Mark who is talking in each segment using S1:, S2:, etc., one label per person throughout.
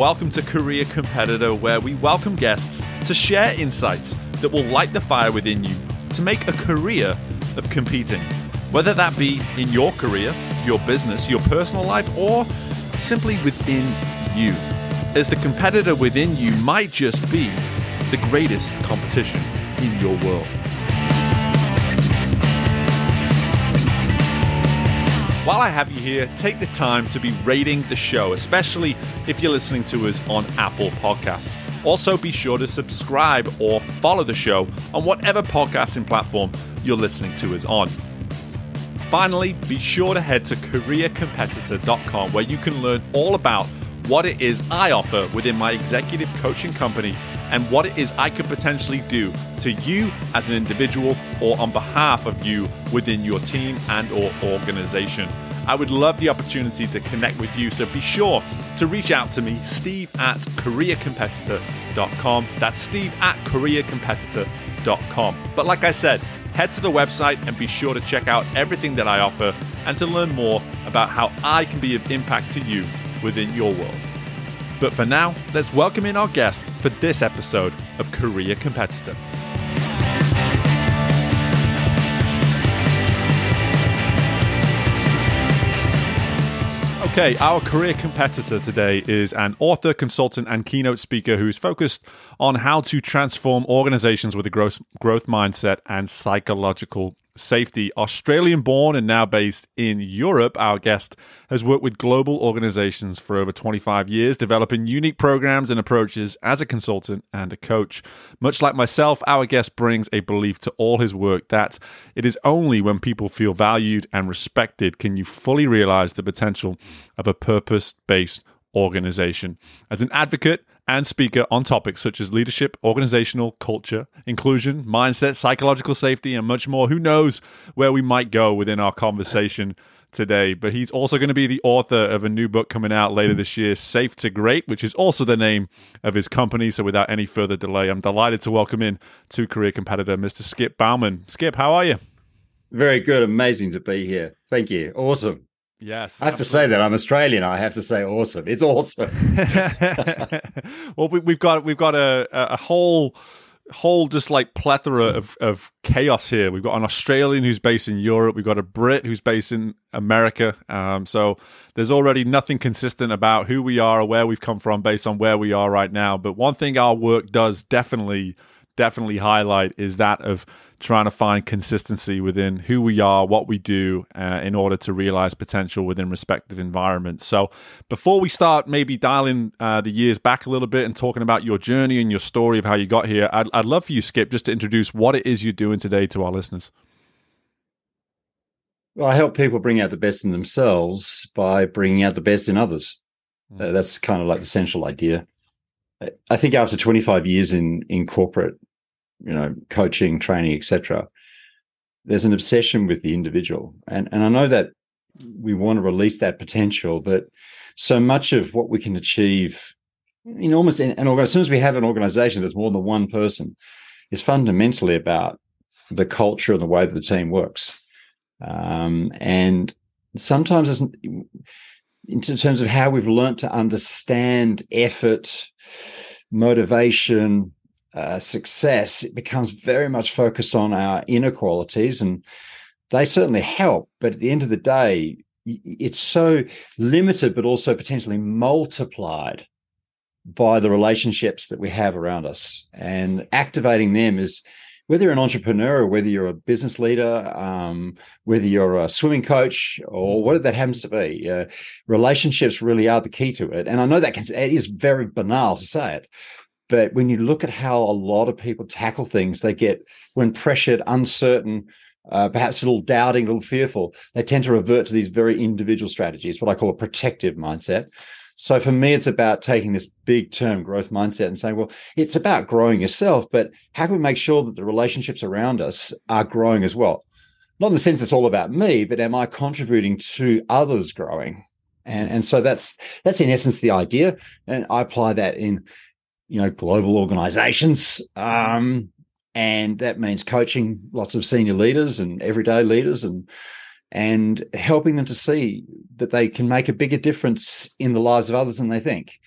S1: welcome to Career Competitor, where we welcome guests to share insights that will light the fire within you to make a career of competing. Whether that be in your career, your business, your personal life, or simply within you. As the competitor within you might just be the greatest competition in your world. While I have you here, take the time to be rating the show, especially if you're listening to us on Apple Podcasts. Also, be sure to subscribe or follow the show on whatever podcasting platform you're listening to us on. Finally, be sure to head to careercompetitor.com where you can learn all about what it is I offer within my executive coaching company and what it is I could potentially do to you as an individual or on behalf of you within your team and or organization. I would love the opportunity to connect with you, so be sure to reach out to me, steve at careercompetitor.com. That's steve at careercompetitor.com. But like I said, head to the website and be sure to check out everything that I offer and to learn more about how I can be of impact to you within your world. But for now, let's welcome in our guest for this episode of Career Competitor. Okay, our career competitor today is an author, consultant, and keynote speaker who's focused on how to transform organizations with a growth, growth mindset and psychological safety. Australian born and now based in Europe, our guest has worked with global organizations for over 25 years, developing unique programs and approaches as a consultant and a coach. Much like myself, our guest brings a belief to all his work that it is only when people feel valued and respected can you fully realize the potential of a purpose based organization. As an advocate and speaker on topics such as leadership, organizational culture, inclusion, mindset, psychological safety, and much more. Who knows where we might go within our conversation today? But he's also going to be the author of a new book coming out later this year, Safe2Great, which is also the name of his company. So without any further delay, I'm delighted to welcome in to career competitor, Mr. Skip Bowman. Skip, how are you?
S2: Very good. Amazing to be here. Thank you. Awesome.
S1: Yes.
S2: I have absolutely. to say that I'm Australian. I have to say awesome. It's awesome.
S1: well, we, have got we've got a, a whole whole just like plethora of, of chaos here. We've got an Australian who's based in Europe. We've got a Brit who's based in America. Um, so there's already nothing consistent about who we are or where we've come from based on where we are right now. But one thing our work does definitely definitely highlight is that of trying to find consistency within who we are, what we do, uh, in order to realize potential within respective environments. So, before we start, maybe dialing uh, the years back a little bit and talking about your journey and your story of how you got here, I'd, I'd love for you, Skip, just to introduce what it is you're doing today to our listeners.
S2: Well, I help people bring out the best in themselves by bringing out the best in others. Mm. Uh, that's kind of like the central idea. I think after 25 years in in corporate you know, coaching, training, etc. There's an obsession with the individual, and and I know that we want to release that potential, but so much of what we can achieve in almost an as soon as we have an organization that's more than one person, is fundamentally about the culture and the way that the team works. Um, and sometimes in terms of how we've learned to understand effort, motivation, uh, success, it becomes very much focused on our inequalities, and they certainly help. But at the end of the day, it's so limited, but also potentially multiplied by the relationships that we have around us. And activating them is whether you're an entrepreneur or whether you're a business leader, um, whether you're a swimming coach or whatever that happens to be, uh, relationships really are the key to it. And I know that can, it is very banal to say it, but when you look at how a lot of people tackle things, they get, when pressured, uncertain, uh, perhaps a little doubting, a little fearful, they tend to revert to these very individual strategies, what I call a protective mindset. So for me, it's about taking this big term growth mindset and saying, well, it's about growing yourself, but how can we make sure that the relationships around us are growing as well? Not in the sense it's all about me, but am I contributing to others growing? And, and so that's that's in essence the idea. And I apply that in you know, global organizations. Um, and that means coaching lots of senior leaders and everyday leaders and and helping them to see that they can make a bigger difference in the lives of others than they think.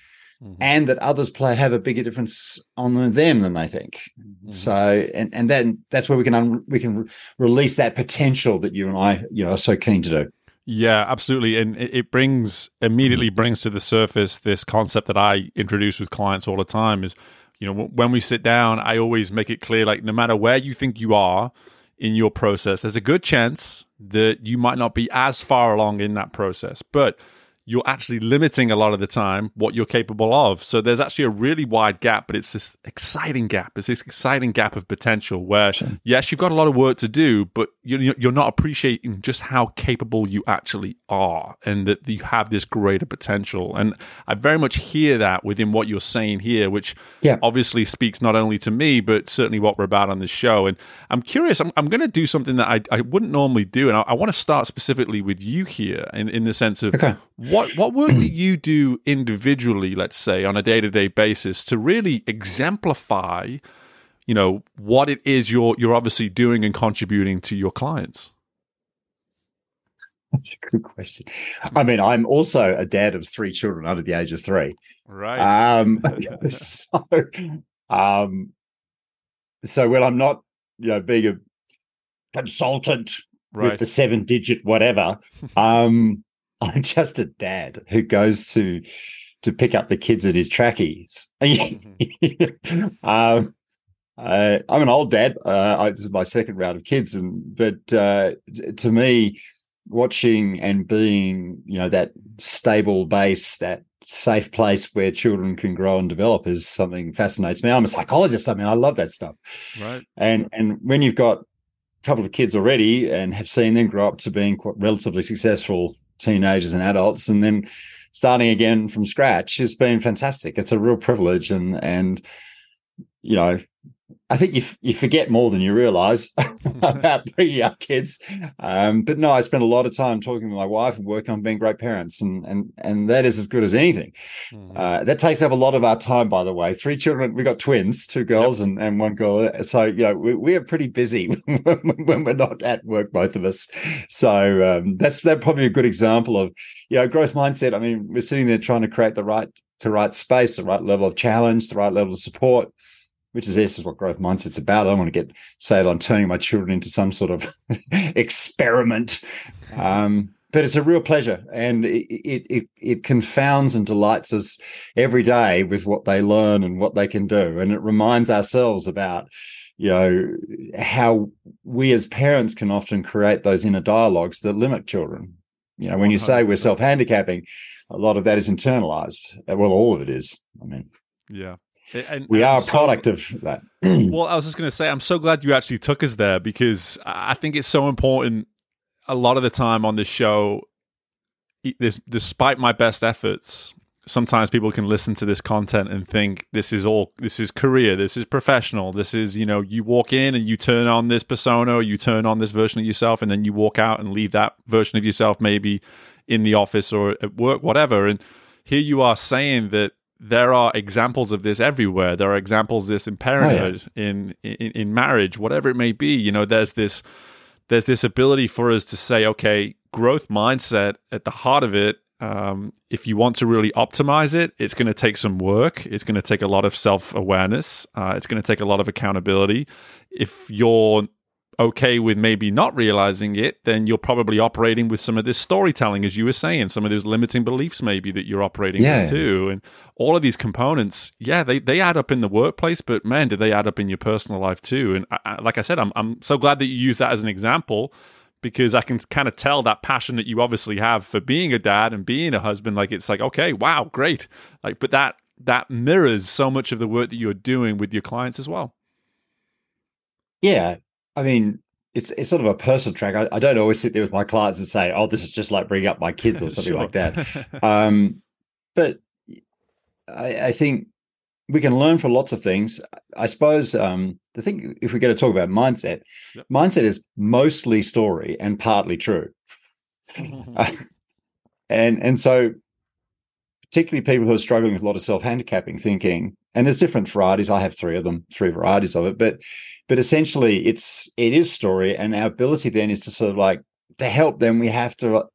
S2: mm-hmm. and that others play have a bigger difference on them than they think. Mm-hmm. So, and and then that's where we can un, we can release that potential that you and I, you know, are so keen to do.
S1: Yeah, absolutely, and it brings immediately mm. brings to the surface this concept that I introduce with clients all the time is, you know, when we sit down, I always make it clear like no matter where you think you are in your process, there's a good chance that you might not be as far along in that process, but you're actually limiting a lot of the time what you're capable of. So there's actually a really wide gap, but it's this exciting gap. It's this exciting gap of potential where, sure. yes, you've got a lot of work to do, but you're not appreciating just how capable you actually are and that you have this greater potential. And I very much hear that within what you're saying here, which yeah. obviously speaks not only to me, but certainly what we're about on this show. And I'm curious, I'm, I'm going to do something that I, I wouldn't normally do. And I, I want to start specifically with you here in, in the sense of okay what what work do you do individually, let's say, on a day to day basis to really exemplify, you know, what it is you're you're obviously doing and contributing to your clients?
S2: That's a good question. I mean, I'm also a dad of three children under the age of three.
S1: Right.
S2: Um, so, um, so when I'm not, you know, being a consultant right. with the seven digit whatever, um, I'm just a dad who goes to to pick up the kids at his trackies. Mm-hmm. um, uh, I'm an old dad. Uh, I, this is my second round of kids, and but uh, to me, watching and being, you know, that stable base, that safe place where children can grow and develop is something fascinates me. I'm a psychologist. I mean, I love that stuff.
S1: Right.
S2: And and when you've got a couple of kids already and have seen them grow up to being quite relatively successful teenagers and adults, and then starting again from scratch has been fantastic. It's a real privilege, and and you know I think you f- you forget more than you realize about bringing up kids. Um, but no, I spend a lot of time talking with my wife and working on being great parents, and and and that is as good as anything. Mm-hmm. Uh, that takes up a lot of our time, by the way. Three children, we got twins, two girls yep. and, and one girl. So you know we, we are pretty busy when we're not at work, both of us. So um, that's that probably a good example of you know growth mindset. I mean, we're sitting there trying to create the right the right space, the right level of challenge, the right level of support which is this is what growth mindset's about. I don't want to get sailed on turning my children into some sort of experiment. Um, but it's a real pleasure, and it, it, it it confounds and delights us every day with what they learn and what they can do, and it reminds ourselves about you know how we as parents can often create those inner dialogues that limit children. You know, when you say we're self handicapping, a lot of that is internalized. Well, all of it is. I mean,
S1: yeah.
S2: And, we are a product of that.
S1: well, I was just going to say, I'm so glad you actually took us there because I think it's so important. A lot of the time on this show, this, despite my best efforts, sometimes people can listen to this content and think this is all this is career this is professional this is you know you walk in and you turn on this persona you turn on this version of yourself and then you walk out and leave that version of yourself maybe in the office or at work whatever and here you are saying that there are examples of this everywhere. There are examples of this in parenthood, oh, yeah. in, in in marriage, whatever it may be. You know, there's this there's this ability for us to say, okay, growth mindset at the heart of it. Um, if you want to really optimize it, it's going to take some work. It's going to take a lot of self awareness. Uh, it's going to take a lot of accountability. If you're okay with maybe not realizing it, then you're probably operating with some of this storytelling, as you were saying, some of those limiting beliefs maybe that you're operating yeah. with too. And all of these components, yeah, they, they add up in the workplace, but man, did they add up in your personal life too? And I, I, like I said, I'm, I'm so glad that you use that as an example because I can kind of tell that passion that you obviously have for being a dad and being a husband. Like it's like, okay, wow, great. Like, but that, that mirrors so much of the work that you're doing with your clients as well.
S2: Yeah, I mean, it's it's sort of a personal track. I, I, don't always sit there with my clients and say, "Oh, this is just like bringing up my kids" or something like that. Um, but I, I, think we can learn from lots of things. I suppose um, the thing, if we're going to talk about mindset, yep. mindset is mostly story and partly true. uh, and and so particularly people who are struggling with a lot of self-handicapping thinking and there's different varieties i have three of them three varieties of it but but essentially it's it is story and our ability then is to sort of like to help them we have to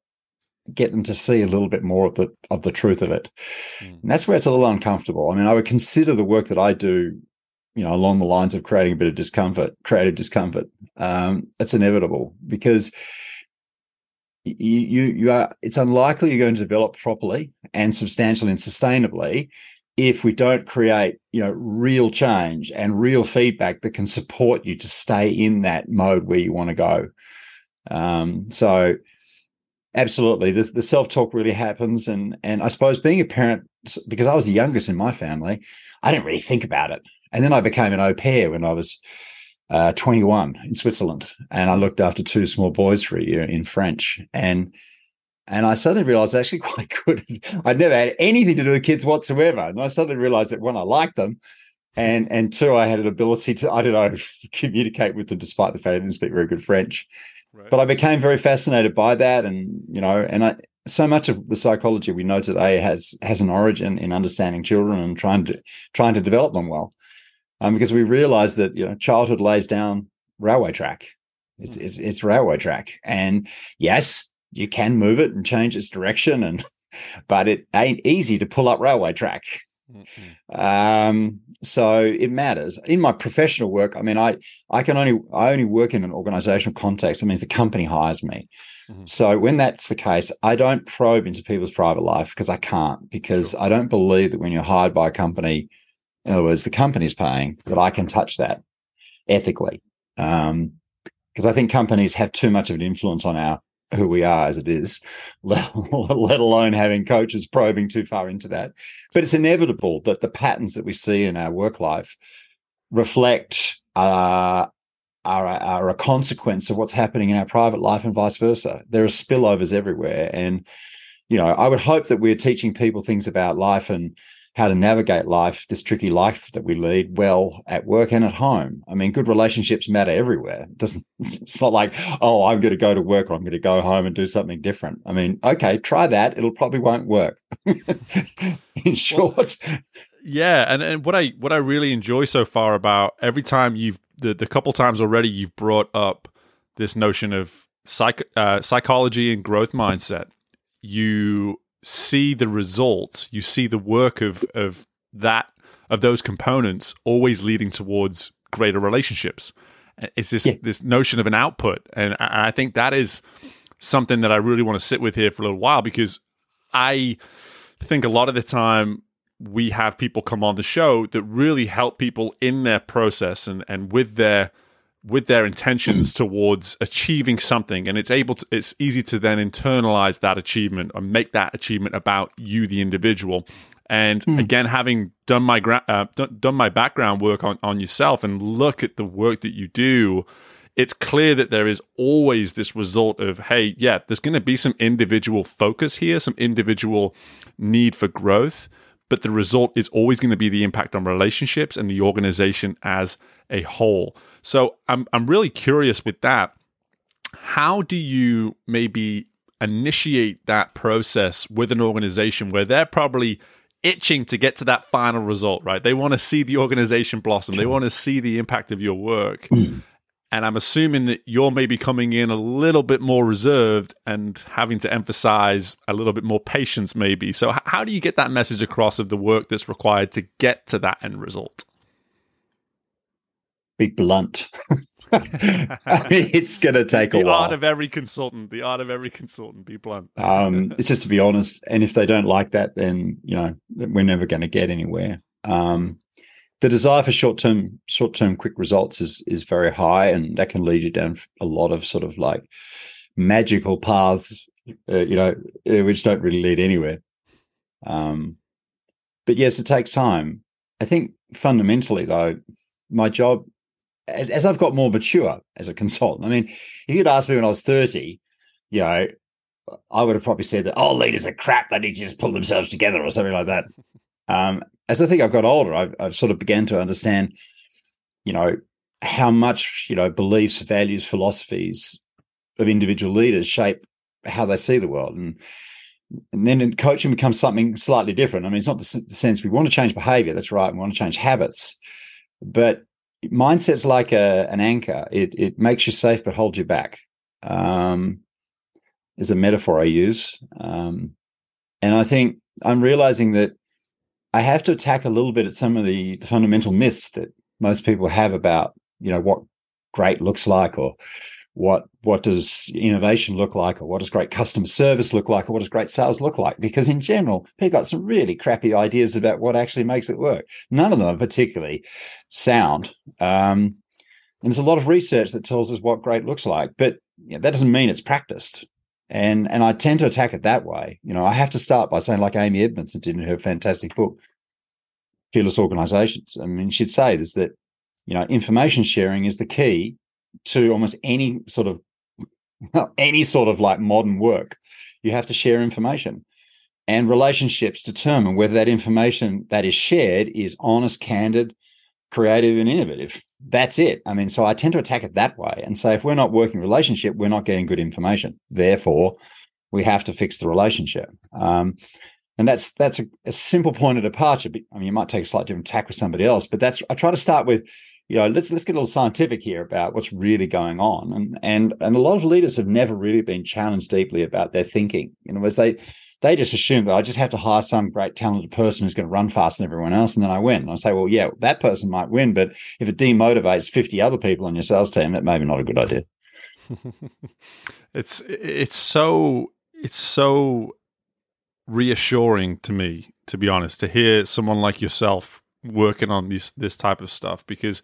S2: get them to see a little bit more of the of the truth of it. Mm. And that's where it's a little uncomfortable. I mean, I would consider the work that I do, you know, along the lines of creating a bit of discomfort, creative discomfort. Um, it's inevitable because you, you you are it's unlikely you're going to develop properly and substantially and sustainably if we don't create you know real change and real feedback that can support you to stay in that mode where you want to go um, so absolutely the, the self-talk really happens and and i suppose being a parent because i was the youngest in my family i didn't really think about it and then i became an au pair when i was uh, 21 in Switzerland, and I looked after two small boys for a year in French. And and I suddenly realized I actually quite good. I'd never had anything to do with kids whatsoever, and I suddenly realized that one, I liked them, and and two, I had an ability to I don't know communicate with them despite the fact I didn't speak very good French. Right. But I became very fascinated by that, and you know, and I so much of the psychology we know today has has an origin in understanding children and trying to trying to develop them well um, because we realize that you know childhood lays down railway track. It's mm. it's it's railway track, and yes, you can move it and change its direction, and but it ain't easy to pull up railway track. Mm-hmm. Um, so it matters in my professional work. I mean, I I can only I only work in an organizational context. That means the company hires me. Mm-hmm. So when that's the case, I don't probe into people's private life because I can't. Because sure. I don't believe that when you're hired by a company, in other words, the company's paying, that I can touch that ethically. Um, because um, I think companies have too much of an influence on our who we are as it is, let, alone having coaches probing too far into that. But it's inevitable that the patterns that we see in our work life reflect uh, are, are a consequence of what's happening in our private life and vice versa. There are spillovers everywhere. And, you know, I would hope that we're teaching people things about life and how to navigate life, this tricky life that we lead, well at work and at home. I mean, good relationships matter everywhere. It doesn't it's not like, oh, I'm going to go to work or I'm going to go home and do something different. I mean, okay, try that. It'll probably won't work. In short. Well,
S1: yeah, and, and what I what I really enjoy so far about every time you've the, the couple times already you've brought up this notion of psych, uh, psychology and growth mindset. You see the results, you see the work of of that of those components always leading towards greater relationships. It's this yeah. this notion of an output, and I think that is something that I really want to sit with here for a little while because I think a lot of the time we have people come on the show that really help people in their process and and with their with their intentions towards achieving something. And it's able to it's easy to then internalize that achievement and make that achievement about you the individual. And mm. again having done my gra- uh, done my background work on, on yourself and look at the work that you do it's clear that there is always this result of hey yeah there's going to be some individual focus here some individual need for growth but the result is always going to be the impact on relationships and the organization as a whole. So I'm I'm really curious with that. How do you maybe initiate that process with an organization where they're probably itching to get to that final result, right? They want to see the organization blossom. They want to see the impact of your work. Mm. And I'm assuming that you're maybe coming in a little bit more reserved and having to emphasize a little bit more patience, maybe. So, how do you get that message across of the work that's required to get to that end result?
S2: Be blunt. it's going to take
S1: the
S2: a while.
S1: The art of every consultant. The art of every consultant. Be blunt.
S2: um, it's just to be honest. And if they don't like that, then you know we're never going to get anywhere. Um, the desire for short term short term quick results is is very high, and that can lead you down a lot of sort of like magical paths, uh, you know, uh, which don't really lead anywhere. Um, but yes, it takes time. I think fundamentally, though, my job as, as I've got more mature as a consultant. I mean, if you'd asked me when I was thirty, you know, I would have probably said that, oh, leaders are crap. They need to just pull themselves together or something like that. Um, as I think I've got older, I've, I've sort of began to understand, you know, how much you know beliefs, values, philosophies of individual leaders shape how they see the world, and and then coaching becomes something slightly different. I mean, it's not the, the sense we want to change behavior. That's right. We want to change habits, but mindset's like a, an anchor. It it makes you safe but holds you back. Um, is a metaphor I use. Um, and I think I'm realizing that I have to attack a little bit at some of the, the fundamental myths that most people have about, you know, what great looks like or what what does innovation look like or what does great customer service look like or what does great sales look like? Because in general people got some really crappy ideas about what actually makes it work. None of them are particularly sound um, and there's a lot of research that tells us what great looks like but you know, that doesn't mean it's practiced and and i tend to attack it that way. You know i have to start by saying like amy edmondson did in her fantastic book fearless organizations. I mean she'd say this that you know information sharing is the key to almost any sort of any sort of like modern work. You have to share information. And relationships determine whether that information that is shared is honest candid creative and innovative that's it. I mean so i tend to attack it that way. And say if we're not working relationship we're not getting good information. Therefore we have to fix the relationship. Um, and that's that's a, a, simple point of departure. I mean you might take a slightly different tack with somebody else but that's i try to start with you know, let's let's get a little scientific here about what's really going on. And and and a lot of leaders have never really been challenged deeply about their thinking. You know, as they they just assume that I just have to hire some great talented person who's going to run faster than everyone else, and then I win. And I say, well, yeah, that person might win, but if it demotivates fifty other people on your sales team, that may be not a good idea.
S1: it's it's so it's so reassuring to me, to be honest, to hear someone like yourself working on this this type of stuff because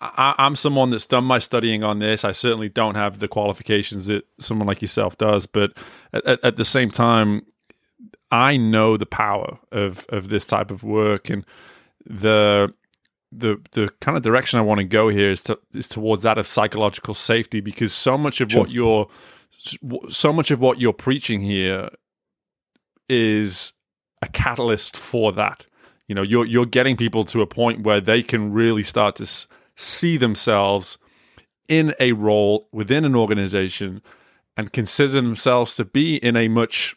S1: I, am someone that's done my studying on this. I certainly don't have the qualifications that someone like yourself does, but at, at the same time, I know the power of of this type of work and the the the kind of direction I want to go here is to is towards that of psychological safety because so much of sure. what you're so much of what you're preaching here is a catalyst for that you know you're you're getting people to a point where they can really start to see themselves in a role within an organization and consider themselves to be in a much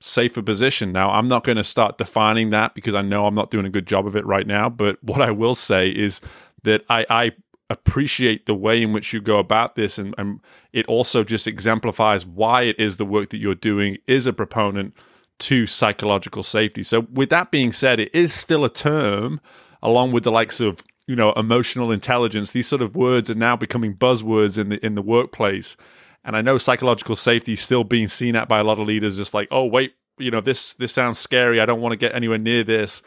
S1: safer position. Now, I'm not going to start defining that because I know I'm not doing a good job of it right now. But what I will say is that I, I appreciate the way in which you go about this, and, and it also just exemplifies why it is the work that you're doing is a proponent to psychological safety. So, with that being said, it is still a term along with the likes of you know emotional intelligence. These sort of words are now becoming buzzwords in the in the workplace. And I know psychological safety is still being seen at by a lot of leaders, just like, oh wait, you know this this sounds scary. I don't want to get anywhere near this.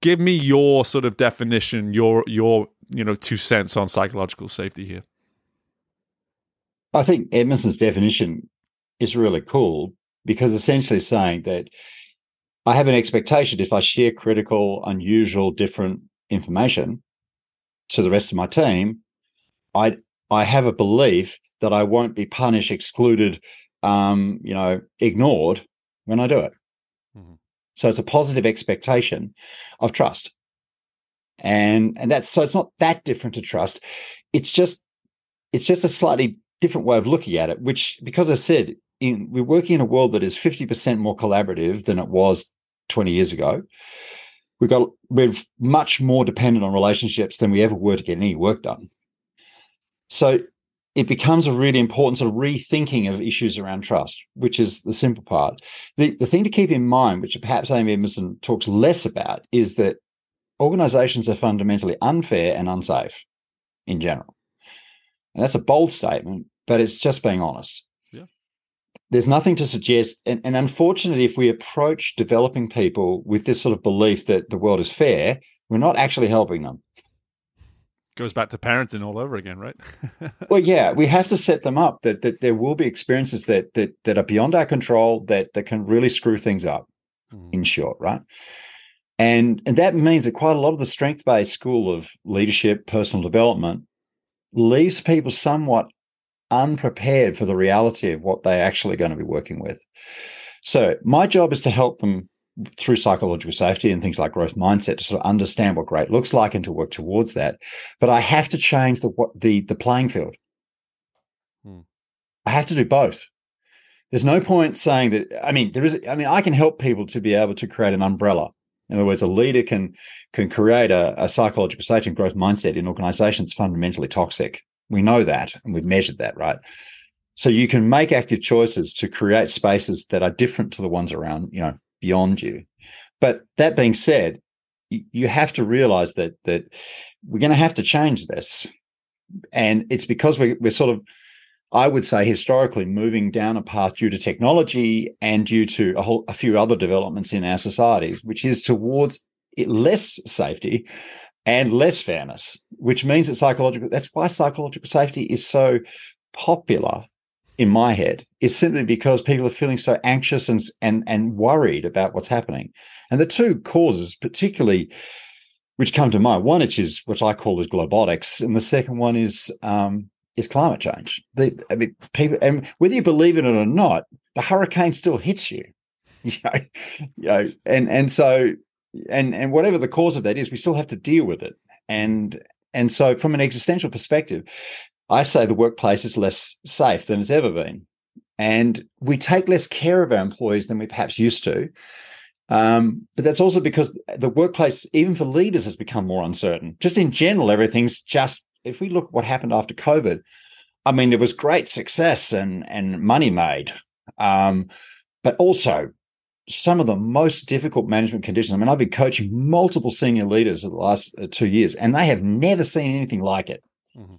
S1: Give me your sort of definition, your your you know two cents on psychological safety here.
S2: I think Edmondson's definition is really cool because essentially saying that I have an expectation if I share critical, unusual, different information to the rest of my team, I I have a belief that I won't be punished, excluded, um, you know, ignored when I do it. Mm-hmm. So it's a positive expectation of trust. And and that's so it's not that different to trust. It's just it's just a slightly different way of looking at it, which because I said in, we're working in a world that is 50% more collaborative than it was 20 years ago. We've got we're much more dependent on relationships than we ever were to get any work done. So it becomes a really important sort of rethinking of issues around trust, which is the simple part. The, the thing to keep in mind, which perhaps Amy Edmondson talks less about, is that organizations are fundamentally unfair and unsafe in general. And that's a bold statement, but it's just being honest there's nothing to suggest and, and, unfortunately if we approach developing people with this sort of belief that the world is fair we're not actually helping them.
S1: Goes back to parenting all over again right?
S2: Well yeah we have to set them up that, that there will be experiences that that that are beyond our control that that can really screw things up mm. in short right? And and that means that quite a lot of the strength based school of leadership personal development leaves people somewhat unprepared for the reality of what they're actually going to be working with. So, my job is to help them through psychological safety and things like growth mindset to sort of understand what great looks like and to work towards that. But I have to change the what the the playing field. Hmm. I have to do both. There's no point saying that. I mean, there is. I mean, I can help people to be able to create an umbrella. In other words, a leader can can create a, a psychological safety and growth mindset in organizations fundamentally toxic. We know that and we've measured that, right? So you can make active choices to create spaces that are different to the ones around, you know, beyond you. But that being said, you have to realize that that we're going to have to change this. And it's because we, we're sort of, I would say, historically moving down a path due to technology and due to a whole a few other developments in our societies, which is towards less safety and less fairness, which means that psychological, that's why psychological safety is so popular in my head is simply because people are feeling so anxious and and and worried about what's happening. And the two causes, particularly which come to mind, one which is what I call as globotics, and the second one is um, is climate change. The, I mean, people, and whether you believe in it or not, the hurricane still hits you. You know, you know, and and so and and whatever the cause of that is, we still have to deal with it. And and so, from an existential perspective, I say the workplace is less safe than it's ever been. And we take less care of our employees than we perhaps used to. Um, but that's also because the workplace, even for leaders, has become more uncertain. Just in general, everything's just, if we look at what happened after COVID, I mean, there was great success and, and money made. Um, but also some of the most difficult management conditions. I mean, I've been coaching multiple senior leaders in the last uh, two years, and they have never seen anything like it. Mm-hmm.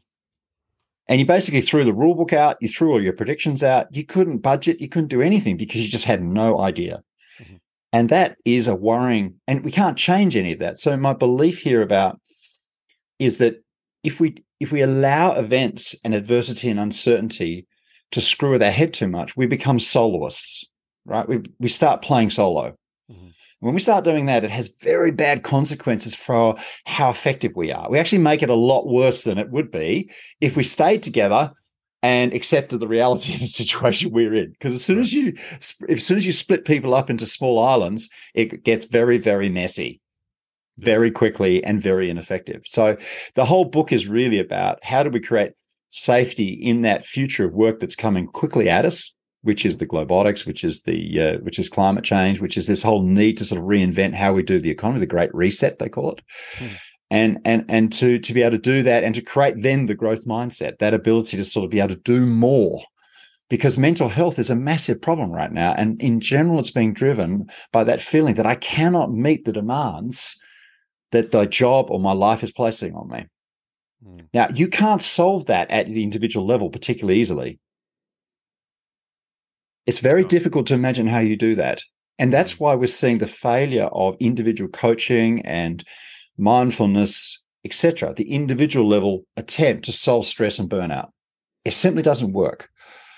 S2: And you basically threw the rule book out, you threw all your predictions out, you couldn't budget, you couldn't do anything because you just had no idea. Mm-hmm. And that is a worrying, and we can't change any of that. So my belief here about is that if we if we allow events and adversity and uncertainty to screw with our head too much, we become soloists, right? We we start playing solo. Mm-hmm. When we start doing that, it has very bad consequences for how effective we are. We actually make it a lot worse than it would be if we stayed together and accepted the reality of the situation we're in. Because as soon as you, as soon as you split people up into small islands, it gets very, very messy very quickly and very ineffective. So the whole book is really about how do we create safety in that future of work that's coming quickly at us which is the globotics, which is the uh, which is climate change, which is this whole need to sort of reinvent how we do the economy, the Great Reset they call it, hmm. and and and to to be able to do that and to create then the growth mindset, that ability to sort of be able to do more, because mental health is a massive problem right now, and in general, it's being driven by that feeling that I cannot meet the demands that the job or my life is placing on me. Hmm. Now, you can't solve that at the individual level particularly easily it's very difficult to imagine how you do that. And that's mm. why we're seeing the failure of individual coaching and mindfulness, etc., the individual level attempt to solve stress and burnout. It simply doesn't work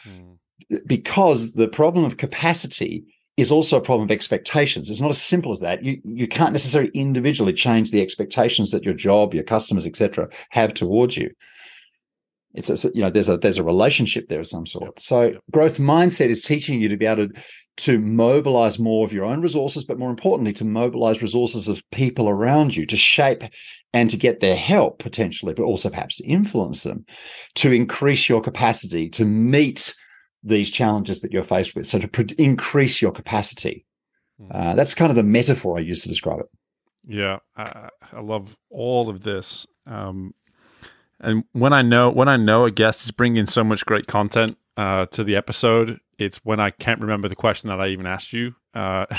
S2: mm. because the problem of capacity is also a problem of expectations. It's not as simple as that. You you can't necessarily individually change the expectations that your job, your customers, etc., have towards you it's a, you know there's a there's a relationship there of some sort. Yep. So yep. growth mindset is teaching you to be able to to mobilize more of your own resources, but more importantly, to mobilize resources of people around you to shape and to get their help potentially, but also perhaps to influence them, to increase your capacity to meet these challenges that you're faced with. So to pro- increase your capacity. Mm. Uh, that's kind of the metaphor I use to describe it.
S1: Yeah, I, I love all of this. Um, and when I know when I know a guest is bringing so much great content uh, to the episode, it's when I can't remember the question that I even asked you. Uh,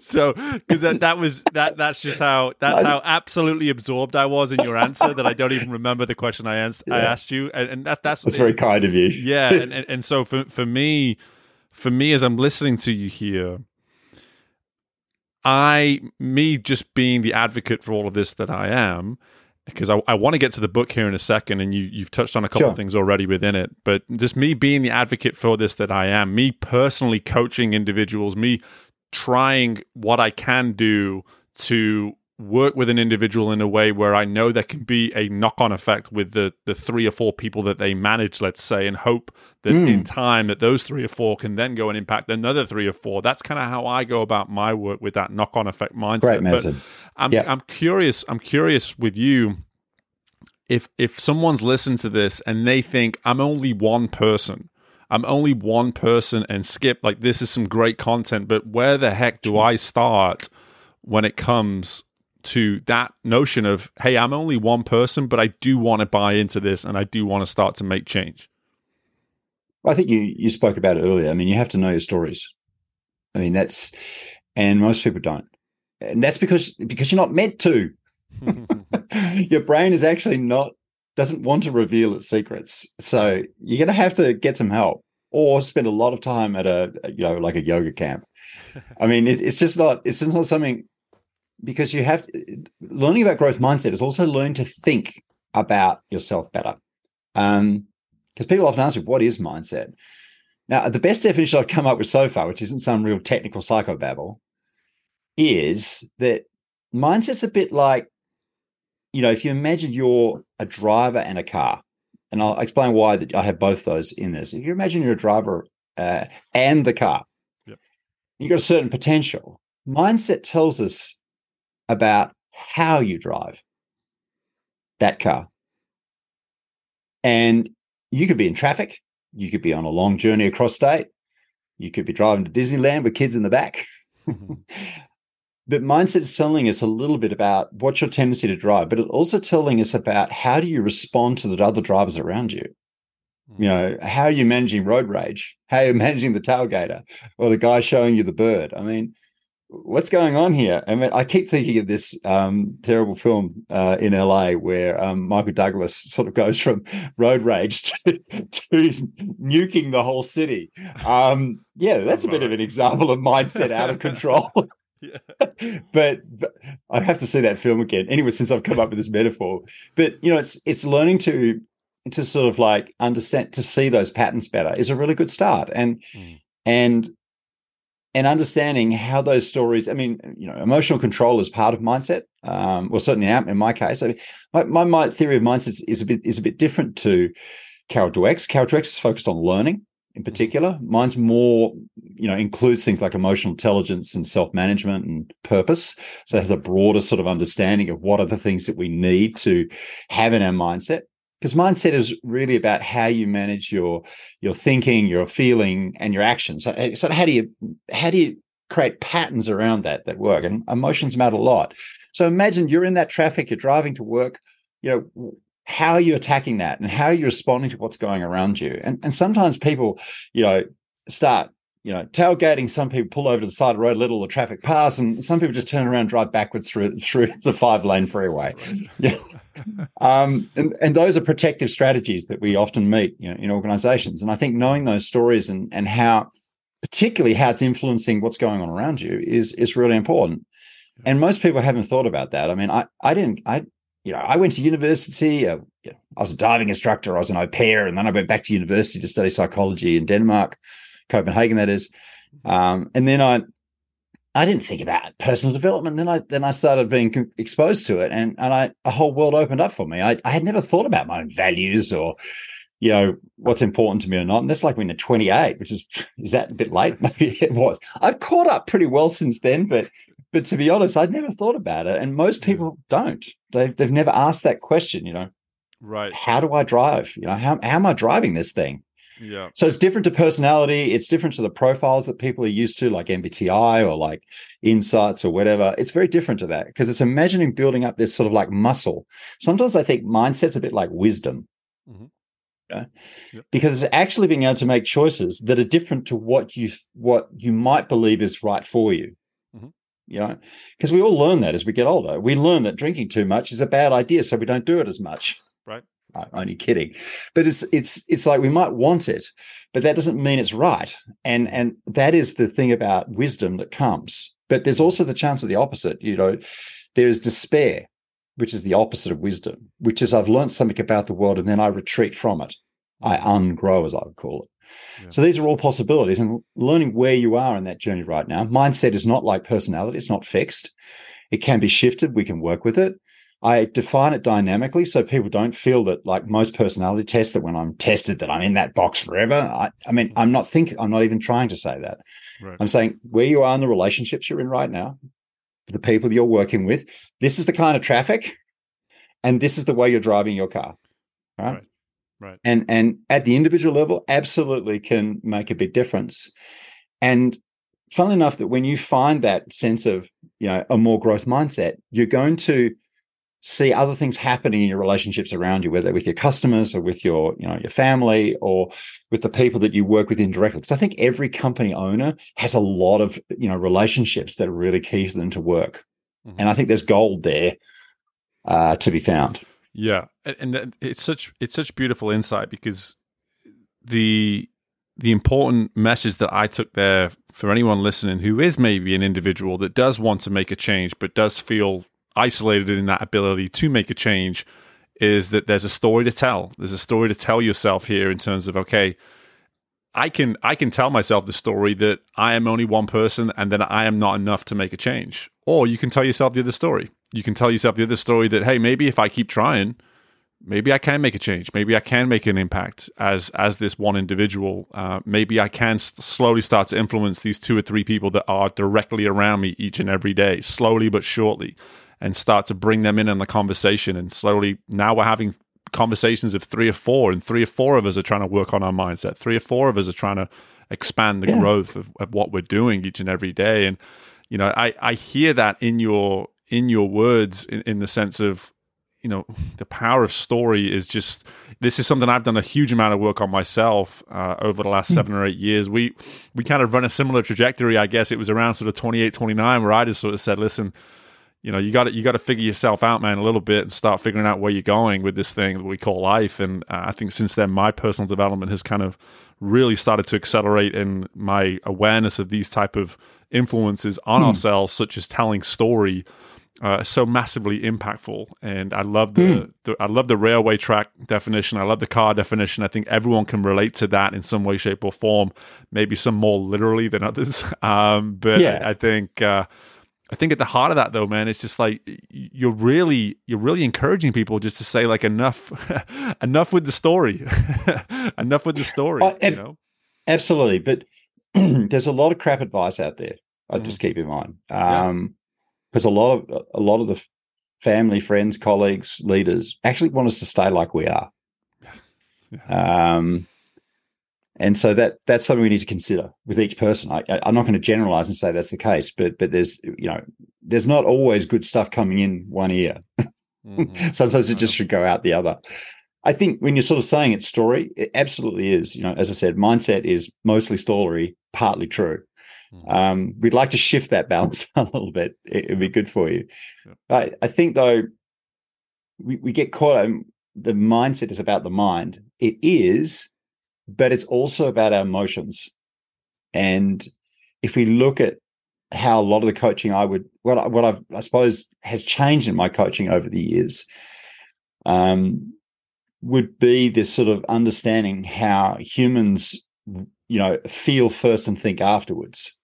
S1: so because that, that was that that's just how that's how absolutely absorbed I was in your answer that I don't even remember the question I ans- yeah. I asked you, and, and that that's
S2: that's very kind of you.
S1: Yeah, and, and and so for for me, for me as I'm listening to you here, I me just being the advocate for all of this that I am because I, I want to get to the book here in a second, and you you've touched on a couple sure. of things already within it. But just me being the advocate for this that I am, me personally coaching individuals, me trying what I can do to work with an individual in a way where I know there can be a knock on effect with the the three or four people that they manage, let's say, and hope that mm. in time that those three or four can then go and impact another three or four. That's kind of how I go about my work with that knock on effect mindset.
S2: Method. But
S1: I'm yep. I'm curious. I'm curious with you. If if someone's listened to this and they think I'm only one person, I'm only one person, and skip like this is some great content, but where the heck do I start when it comes to that notion of, hey, I'm only one person, but I do want to buy into this and I do want to start to make change?
S2: I think you you spoke about it earlier. I mean, you have to know your stories. I mean, that's and most people don't, and that's because because you're not meant to. your brain is actually not doesn't want to reveal its secrets, so you're going to have to get some help or spend a lot of time at a you know like a yoga camp. I mean, it, it's just not it's just not something because you have to, learning about growth mindset is also learn to think about yourself better. Um, because people often ask me, what is mindset? Now, the best definition I've come up with so far, which isn't some real technical psychobabble, is that mindset's a bit like, you know, if you imagine you're a driver and a car, and I'll explain why that I have both those in this. If you imagine you're a driver uh, and the car, yep. you've got a certain potential. Mindset tells us about how you drive that car. And you could be in traffic, you could be on a long journey across state, you could be driving to Disneyland with kids in the back. Mm-hmm. but mindset is telling us a little bit about what's your tendency to drive, but it's also telling us about how do you respond to the other drivers around you. You mm-hmm. know, how are you managing road rage? How are you managing the tailgater or the guy showing you the bird? I mean, what's going on here? I mean, I keep thinking of this um, terrible film uh, in LA where um, Michael Douglas sort of goes from road rage to, to nuking the whole city. Um, yeah, that's a bit of an example of mindset out of control. Yeah. but, but, I have to see that film again. Anyway, since I've come up with this metaphor, but you know, it's it's learning to to sort of like understand to see those patterns better is a really good start. And mm. and and understanding how those stories i mean you know emotional control is part of mindset um, well certainly in my case. I mean, my, my, my, theory of mindset is a bit is a bit different to carol dweck's. Carol dweck's is focused on learning in particular. Mine's more you know includes things like emotional intelligence and self-management and purpose. So it has a broader sort of understanding of what are the things that we need to have in our mindset because mindset is really about how you manage your your thinking your feeling and your actions. So, eh, so how do you how do you create patterns around that that work? And emotions matter a lot. So imagine you're in that traffic you're driving to work you know how are you attacking that? And how are you responding to what's going around you? And and sometimes people you know start you know, tailgating, some people pull over to the side of the road, let all the traffic pass, and some people just turn around and drive backwards through through the five lane freeway. Yeah. um, and, and those are protective strategies that we often meet you know, in organizations. And I think knowing those stories and and how particularly how it's influencing what's going on around you is is really important. And most people haven't thought about that. I mean, I I didn't I you know I went to university. Uh, you know, I was a diving instructor. I was an au pair, and then I went back to university to study psychology in Denmark. Copenhagen, that is. Um, and then I, I didn't think about personal development. Then I then I started being exposed to it, and and I a whole world opened up for me. I, I had never thought about my own values or, you know, what's important to me or not. And that's like when you're 28, which is is that a bit late? Maybe it was. I've caught up pretty well since then, but but to be honest, I'd never thought about it, and most people don't. They've they've never asked that question. You know,
S1: right?
S2: How do I drive? You know, how how am I driving this thing?
S1: Yeah.
S2: So it's different to personality. It's different to the profiles that people are used to, like MBTI or like insights or whatever. It's very different to that because it's imagining building up this sort of like muscle. Sometimes I think mindset's a bit like wisdom. Mm-hmm. Yeah? Yep. Because it's actually being able to make choices that are different to what you what you might believe is right for you. Mm-hmm. You know, because we all learn that as we get older. We learn that drinking too much is a bad idea, so we don't do it as much.
S1: Right
S2: only kidding. But it's it's it's like we might want it but that doesn't mean it's right. And and that is the thing about wisdom that comes. But there's also the chance of the opposite you know. There is despair which is the opposite of wisdom which is i've learned something about the world and then i retreat from it. I ungrow as i would call it. Yeah. so these are all possibilities and learning where you are in that journey right now mindset is not like personality it's not fixed. It can be shifted we can work with it I define it dynamically so people don't feel that like most personality tests that when I'm tested that I'm in that box forever. I, I mean, I'm not think I'm not even trying to say that. Right. I'm saying where you are in the relationships you're in right now, the people you're working with, this is the kind of traffic, and this is the way you're driving your car. Right.
S1: Right. right.
S2: And and at the individual level, absolutely can make a big difference. And funnily enough, that when you find that sense of, you know, a more growth mindset, you're going to see other things happening in your relationships around you, whether with your customers or with your, you know, your family or with the people that you work with indirectly. Because I think every company owner has a lot of, you know, relationships that are really key for them to work. Mm-hmm. And I think there's gold there uh, to be found.
S1: Yeah, and it's such it's such beautiful insight because the the important message that I took there for anyone listening who is maybe an individual that does want to make a change but does feel isolated in that ability to make a change is that there's a story to tell. There's a story to tell yourself here in terms of okay, I can I can tell myself the story that I am only one person and that I am not enough to make a change. Or you can tell yourself the other story. You can tell yourself the other story that hey, maybe if I keep trying, maybe I can make a change. Maybe I can make an impact as as this one individual. Uh, maybe I can s- slowly start to influence these two or three people that are directly around me each and every day, slowly but surely and start to bring them in on the conversation. And slowly, now we're having conversations of three or four, and three or four of us are trying to work on our mindset. Three or four of us are trying to expand the yeah. growth of, of what we're doing each and every day. And you know, I I hear that in your in your words in, in the sense of you know the power of story is just this is something I've done a huge amount of work on myself uh, over the last hmm. seven or eight years. We we kind of run a similar trajectory, I guess. It was around sort of 28, 29, where I just sort of said, listen, you know you got to you got to figure yourself out man a little bit and start figuring out where you're going with this thing that we call life and uh, i think since then my personal development has kind of really started to accelerate in my awareness of these type of influences on hmm. ourselves such as telling story uh, so massively impactful and i love the, hmm. the, i love the railway track definition i love the car definition i think everyone can relate to that in some way shape or form maybe some more literally than others um, but yeah. I, I, think uh, I think at the heart of that though, man, it's just like you're really you're really encouraging people just to say like enough enough with the story. enough with the story. Uh, you know?
S2: Absolutely. But there's a lot of crap advice out there. I mm. just keep in mind. Um because yeah. a lot of a lot of the family, friends, colleagues, leaders actually want us to stay like we are. Yeah. Um and so that that's something we need to consider with each person. I, am not going to generalize and say that's the case, but but there's you know there's not always good stuff coming in one ear. Mm-hmm. Sometimes it just should go out the other. I think when you're sort of saying it's story, it absolutely is. You know, as I said, mindset is mostly story, partly true. Mm-hmm. Um, we'd like to shift that balance a little bit. It, would be good for you. I, I think though, we, we get caught. Um, the mindset is about the mind. It is, but it's also about our emotions. And if we look at how a lot of the coaching I would what I, what I've, I suppose has changed in my coaching over the years um, would be this sort of understanding how humans you know feel first and think afterwards.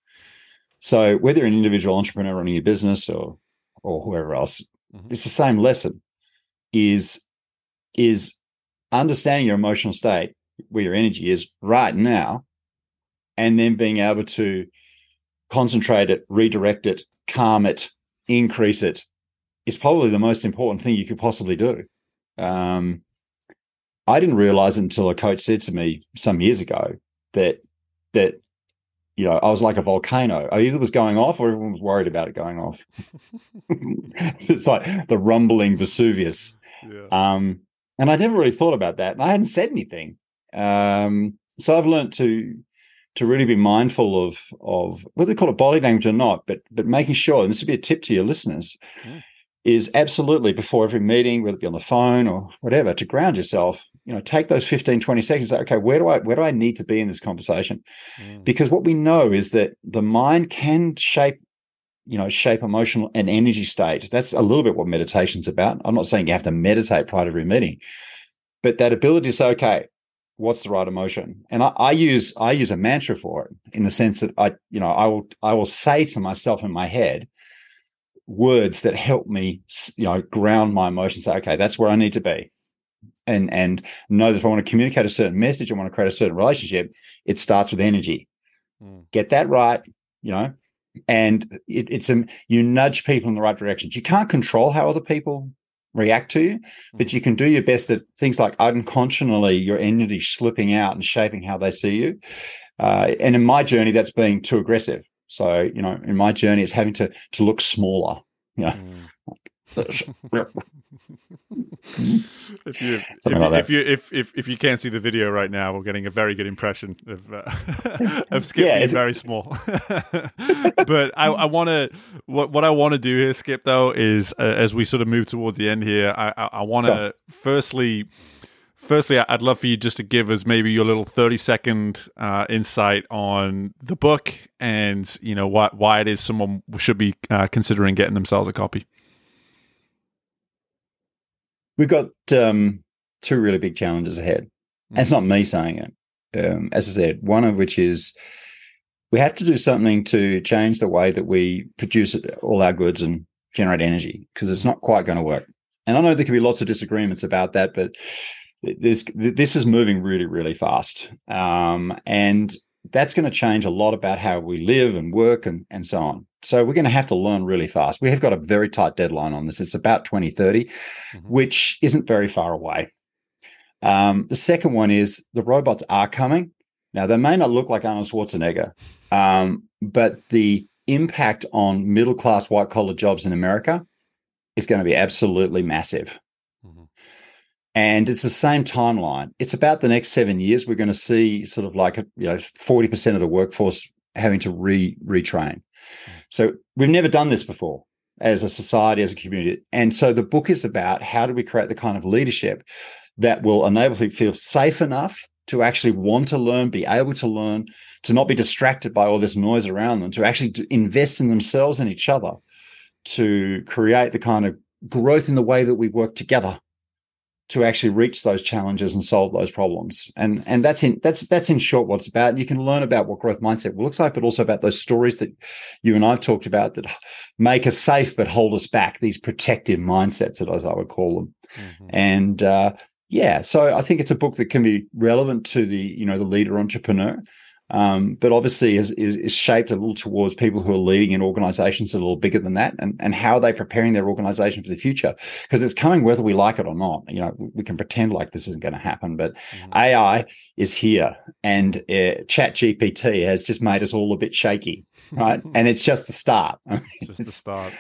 S2: So whether you're an individual entrepreneur running a business or or whoever else, mm-hmm. it's the same lesson. Is is understanding your emotional state where your energy is right now, and then being able to concentrate it, redirect it, calm it, increase it is probably the most important thing you could possibly do. Um, I didn't realize it until a coach said to me some years ago that that you know I was like a volcano. I either was going off or everyone was worried about it going off. it's like the rumbling Vesuvius. Yeah. Um, and I never really thought about that, and I hadn't said anything. Um, so I've learned to to really be mindful of of whether they call it body language or not, but but making sure, and this would be a tip to your listeners, yeah. is absolutely before every meeting, whether it be on the phone or whatever, to ground yourself. You know, take those 15, 20 seconds. Say, okay, where do I where do I need to be in this conversation? Mm. Because what we know is that the mind can shape you know shape emotional and energy state that's a little bit what meditation's about i'm not saying you have to meditate prior to every meeting but that ability to say okay what's the right emotion? And I, I, use i use a mantra for it in the sense that i you know i will i will say to myself in my head words that help me you know ground my emotions say okay that's where i need to be. And and know that if i want to communicate a certain message i want to create a certain relationship it starts with energy. Mm. get that right you know and it, it's a you nudge people in the right directions. You can't control how other people react to you, but mm-hmm. you can do your best that things like unconscionably your energy slipping out and shaping how they see you. Uh, and in my journey, that's being too aggressive. So, you know, in my journey, it's having to to look smaller. You know, mm.
S1: if you if, like if, you if, if if you can't see the video right now, we're getting a very good impression of uh, of Skip yeah, being very small. but I, I want to what what I want to do here, Skip, though, is uh, as we sort of move towards the end here, I I, I want to firstly. Firstly, I'd love for you just to give us maybe your little thirty-second uh, insight on the book, and you know why why it is someone should be uh, considering getting themselves a copy
S2: we've got um, two really big challenges ahead. Mm. it's not me saying it. Um, as I said, one of which is we have to do something to change the way that we produce all our goods and generate energy because it's not quite going to work. And I know there can be lots of disagreements about that, but this this is moving really, really fast, um, and that's going to change a lot about how we live and work and and so on. So we're going to have to learn really fast. We have got a very tight deadline on this. It's about 2030, mm-hmm. which isn't very far away. Um, the second one is the robots are coming. Now, they may not look like Arnold Schwarzenegger, um, but the impact on middle class white collar jobs in America is going to be absolutely massive. And it's the same timeline. It's about the next seven years. We're going to see sort of like, you know, 40% of the workforce having to re retrain. So we've never done this before as a society, as a community. And so the book is about how do we create the kind of leadership that will enable people to feel safe enough to actually want to learn, be able to learn, to not be distracted by all this noise around them, to actually invest in themselves and each other, to create the kind of growth in the way that we work together to actually reach those challenges and solve those problems. And and that's in that's that's in short what it's about. And you can learn about what growth mindset looks like, but also about those stories that you and I've talked about that make us safe but hold us back. These protective mindsets, as I would call them. Mm-hmm. And uh, yeah, so I think it's a book that can be relevant to the you know the leader entrepreneur. Um, but obviously is, is, is shaped a little towards people who are leading in organizations a little bigger than that and, and how are they preparing their organization for the future because it's coming whether we like it or not you know we can pretend like this isn't going to happen but mm-hmm. ai is here and uh, chat gpt has just made us all a bit shaky right and it's just the start
S1: it's just the start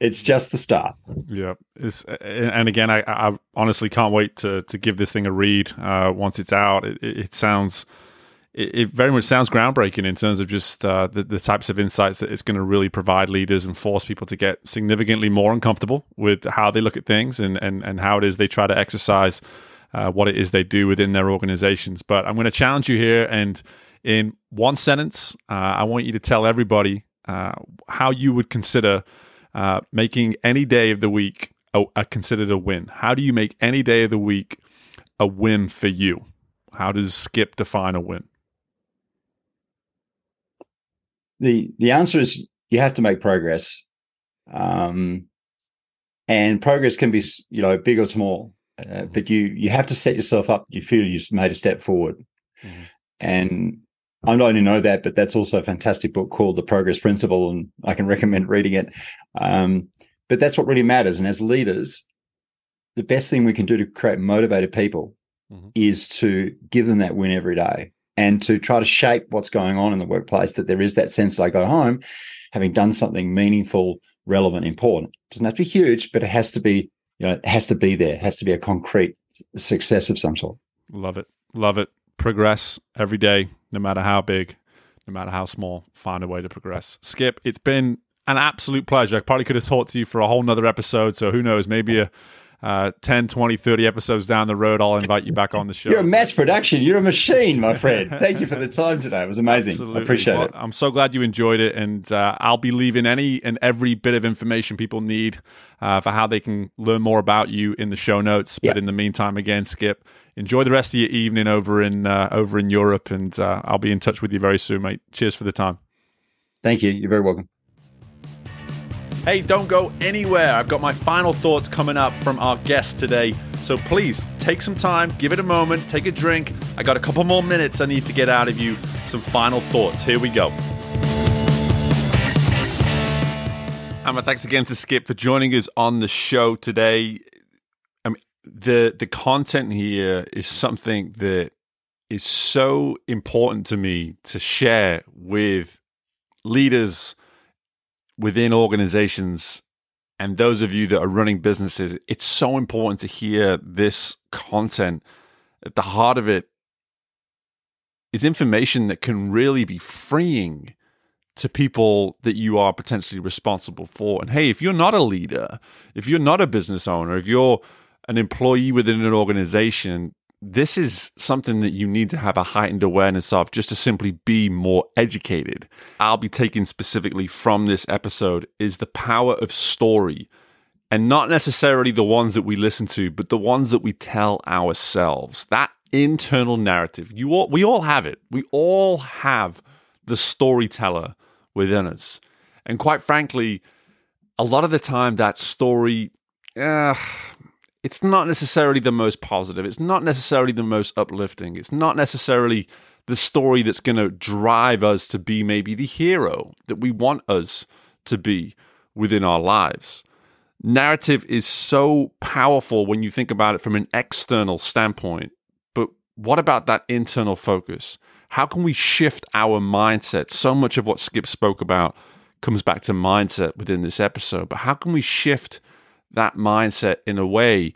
S2: it's just the start.
S1: Yeah, it's, and again, I, I, honestly can't wait to to give this thing a read uh, once it's out. It, it sounds it, it, very much sounds groundbreaking in terms of just uh, the, the types of insights that it's going to really provide leaders and force people to get significantly more uncomfortable with how they look at things and, and, and how it is they try to exercise uh, what it is they do within their organizations. But I'm going to challenge you here. And in one sentence, uh, I want you to tell everybody uh, how you would consider uh, making any day of the week a, a considered a win. How do you make any day of the week a win for you? How does Skip define a win?
S2: The the answer is you have to make progress, um, and progress can be you know big or small, uh, mm-hmm. but you you have to set yourself up. You feel you've made a step forward, mm-hmm. and I not only know that, but that's also a fantastic book called The Progress Principle, and I can recommend reading it. Um, but that's what really matters. And as leaders, the best thing we can do to create motivated people mm-hmm. is to give them that win every day and to try to shape what's going on in the workplace that there is that sense that I go home having done something meaningful, relevant, important. It doesn't have to be huge, but it has to be, you know, it has to be there. It has to be a concrete success of some sort.
S1: Love it. Love it. Progress every day, no matter how big, no matter how small, find a way to progress. Skip, it's been an absolute pleasure. I probably could have talked to you for a whole nother episode. So who knows, maybe a uh, 10, 20, 30 episodes down the road, I'll invite you back on the show.
S2: You're a mass production. You're a machine, my friend. Thank you for the time today. It was amazing. Absolutely. I appreciate well, it.
S1: I'm so glad you enjoyed it. And uh, I'll be leaving any and every bit of information people need uh, for how they can learn more about you in the show notes. But in the meantime, again, Skip, enjoy the rest of your evening over in uh, over in Europe. And uh, I'll be in touch with you very soon, mate. Cheers for the time.
S2: Thank you. You're very welcome.
S1: Hey, don't go anywhere. I've got my final thoughts coming up from our guest today. So please take some time, give it a moment, take a drink. I got a couple more minutes I need to get out of you. Some final thoughts. Here we go. And thanks again to Skip for joining us on the show today. I mean, the the content here is something that is so important to me to share with leaders within organizations and those of you that are running businesses, it's so important to hear this content. At the heart of it is information that can really be freeing to people that you are potentially responsible for. And hey, if you're not a leader, if you're not a business owner, if you're an employee within an organization, this is something that you need to have a heightened awareness of just to simply be more educated. I'll be taking specifically from this episode is the power of story and not necessarily the ones that we listen to, but the ones that we tell ourselves. That internal narrative. You all, we all have it. We all have the storyteller within us. And quite frankly, a lot of the time that story uh, it's not necessarily the most positive. It's not necessarily the most uplifting. It's not necessarily the story that's going to drive us to be maybe the hero that we want us to be within our lives. Narrative is so powerful when you think about it from an external standpoint. But what about that internal focus? How can we shift our mindset? So much of what Skip spoke about comes back to mindset within this episode. But how can we shift that mindset in a way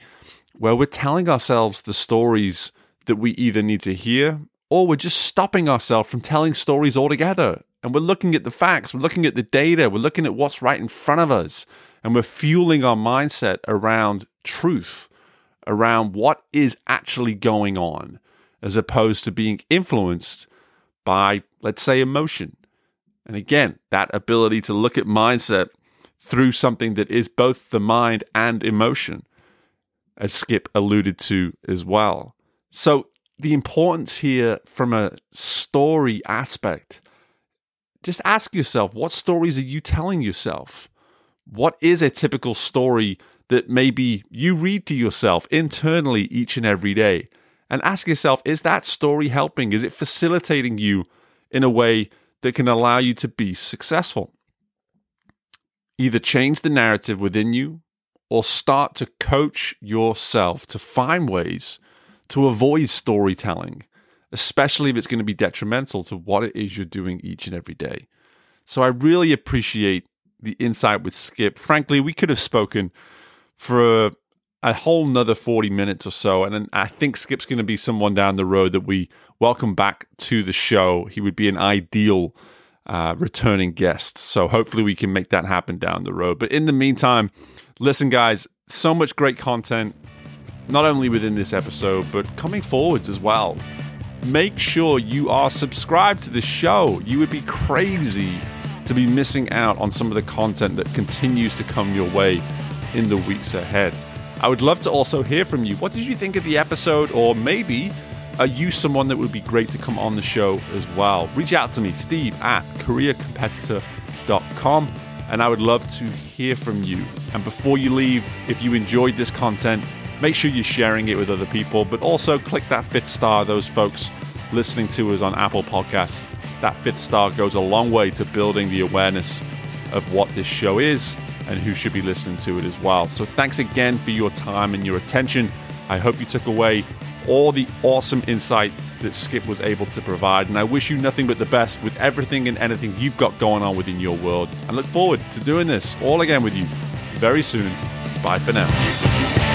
S1: where we're telling ourselves the stories that we either need to hear or we're just stopping ourselves from telling stories altogether. And we're looking at the facts, we're looking at the data, we're looking at what's right in front of us, and we're fueling our mindset around truth, around what is actually going on, as opposed to being influenced by, let's say, emotion. And again, that ability to look at mindset through something that is both the mind and emotion, as Skip alluded to as well. So, the importance here from a story aspect, just ask yourself what stories are you telling yourself? What is a typical story that maybe you read to yourself internally each and every day? And ask yourself, is that story helping? Is it facilitating you in a way that can allow you to be successful? Either change the narrative within you or start to coach yourself to find ways to avoid storytelling, especially if it's going to be detrimental to what it is you're doing each and every day. So I really appreciate the insight with Skip. Frankly, we could have spoken for a, a whole nother 40 minutes or so. And I think Skip's going to be someone down the road that we welcome back to the show. He would be an ideal uh, returning guests. So hopefully we can make that happen down the road. But in the meantime, listen, guys, so much great content, not only within this episode, but coming forwards as well. Make sure you are subscribed to the show. You would be crazy to be missing out on some of the content that continues to come your way in the weeks ahead. I would love to also hear from you. What did you think of the episode? Or maybe are you someone that would be great to come on the show as well? Reach out to me, steve at careercompetitor.com, and I would love to hear from you. And before you leave, if you enjoyed this content, make sure you're sharing it with other people, but also click that fifth star, those folks listening to us on Apple Podcasts. That fifth star goes a long way to building the awareness of what this show is and who should be listening to it as well. So thanks again for your time and your attention. I hope you took away all the awesome insight that Skip was able to provide. And I wish you nothing but the best with everything and anything you've got going on within your world. And look forward to doing this all again with you very soon. Bye for now.